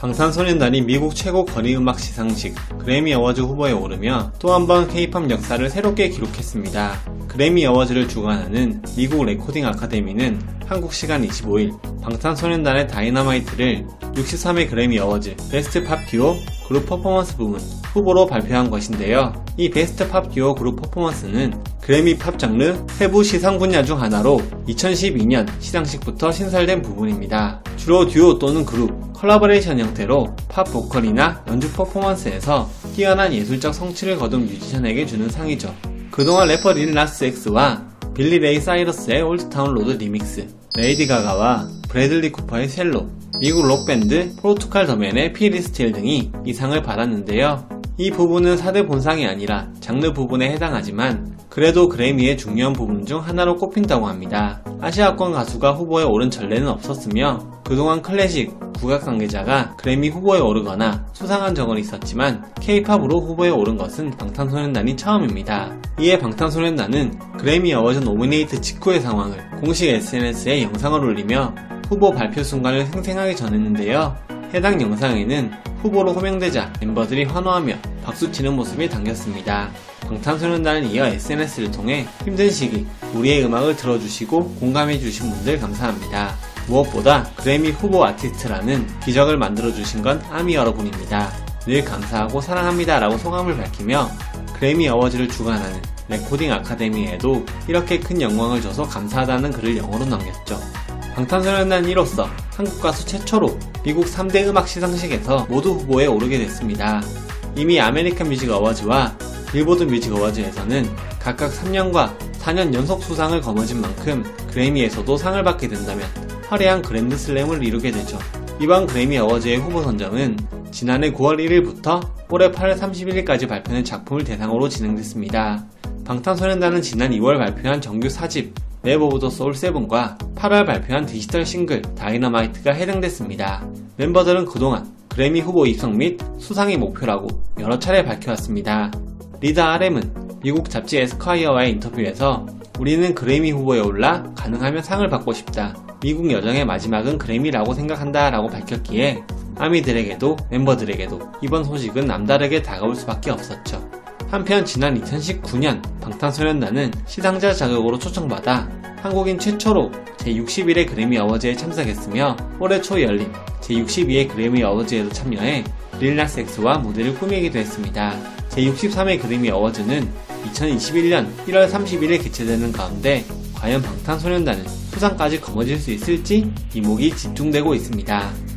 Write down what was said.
방탄소년단이 미국 최고 권위 음악 시상식 그래미 어워즈 후보에 오르며 또 한번 K-팝 역사를 새롭게 기록했습니다. 그래미 어워즈를 주관하는 미국 레코딩 아카데미는 한국 시간 25일 방탄소년단의 다이너마이트를 63회 그래미 어워즈 베스트 팝 듀오 그룹 퍼포먼스 부문 후보로 발표한 것인데요. 이 베스트 팝 듀오 그룹 퍼포먼스는 그래미 팝 장르 세부 시상 분야 중 하나로 2012년 시상식부터 신설된 부문입니다. 주로 듀오 또는 그룹, 컬라버레이션 형태로 팝 보컬이나 연주 퍼포먼스에서 뛰어난 예술적 성취를 거둔 뮤지션에게 주는 상이죠. 그동안 래퍼 릴 나스 엑스와 빌리 레이 사이러스의 Old Town Road 리믹스, 레이디 가가와 브래들리 쿠퍼의 Shallow, 미국 록밴드 포르투칼 더맨의 피리스틸 등이 이 상을 받았는데요. 이 부문은 4대 본상이 아니라 장르 부문에 해당하지만 그래도 그래미의 중요한 부문 중 하나로 꼽힌다고 합니다. 아시아권 가수가 후보에 오른 전례는 없었으며 그동안 클래식, 국악 관계자가 그래미 후보에 오르거나 수상한 적은 있었지만 K-팝으로 후보에 오른 것은 방탄소년단이 처음입니다. 이에 방탄소년단은 그래미 어워즈 노미네이트 직후의 상황을 공식 SNS에 영상을 올리며 후보 발표 순간을 생생하게 전했는데요. 해당 영상에는 후보로 호명되자 멤버들이 환호하며 박수치는 모습이 담겼습니다. 방탄소년단은 이어 SNS를 통해 힘든 시기 우리의 음악을 들어주시고 공감해주신 분들 감사합니다. 무엇보다 그래미 후보 아티스트라는 기적을 만들어주신 건 아미 여러분입니다. 늘 감사하고 사랑합니다 라고 소감을 밝히며 그래미 어워즈를 주관하는 레코딩 아카데미에도 이렇게 큰 영광을 줘서 감사하다는 글을 영어로 남겼죠. 방탄소년단 이로써 한국 가수 최초로 미국 3대 음악 시상식에서 모두 후보에 오르게 됐습니다. 이미 아메리칸 뮤직 어워즈와 빌보드 뮤직 어워즈에서는 각각 3년과 4년 연속 수상을 거머쥔 만큼 그래미에서도 상을 받게 된다면 화려한 그랜드 슬램을 이루게 되죠. 이번 그래미 어워즈의 후보 선정은 지난해 9월 1일부터 올해 8월 31일까지 발표된 작품을 대상으로 진행됐습니다. 방탄소년단은 지난 2월 발표한 정규 4집 Map of the Soul 7과 8월 발표한 디지털 싱글 다이너마이트가 해당됐습니다. 멤버들은 그동안 그래미 후보 입성 및 수상이 목표라고 여러 차례 밝혀왔습니다. 리더 RM은 미국 잡지 에스콰이어와의 인터뷰에서 우리는 그래미 후보에 올라 가능하면 상을 받고 싶다. 미국 여정의 마지막은 그래미라고 생각한다 라고 밝혔기에 아미들에게도 멤버들에게도 이번 소식은 남다르게 다가올 수밖에 없었죠. 한편 지난 2019년 방탄소년단은 시상자 자격으로 초청받아 한국인 최초로 제61회 그래미 어워즈에 참석했으며 올해 초 열린 제62회 그래미 어워즈에도 참여해 릴나스엑스와 무대를 꾸미기도 했습니다. 제63회 그래미 어워즈는 2021년 1월 30일에 개최되는 가운데 과연 방탄소년단은 수상까지 거머쥘 수 있을지 이목이 집중되고 있습니다.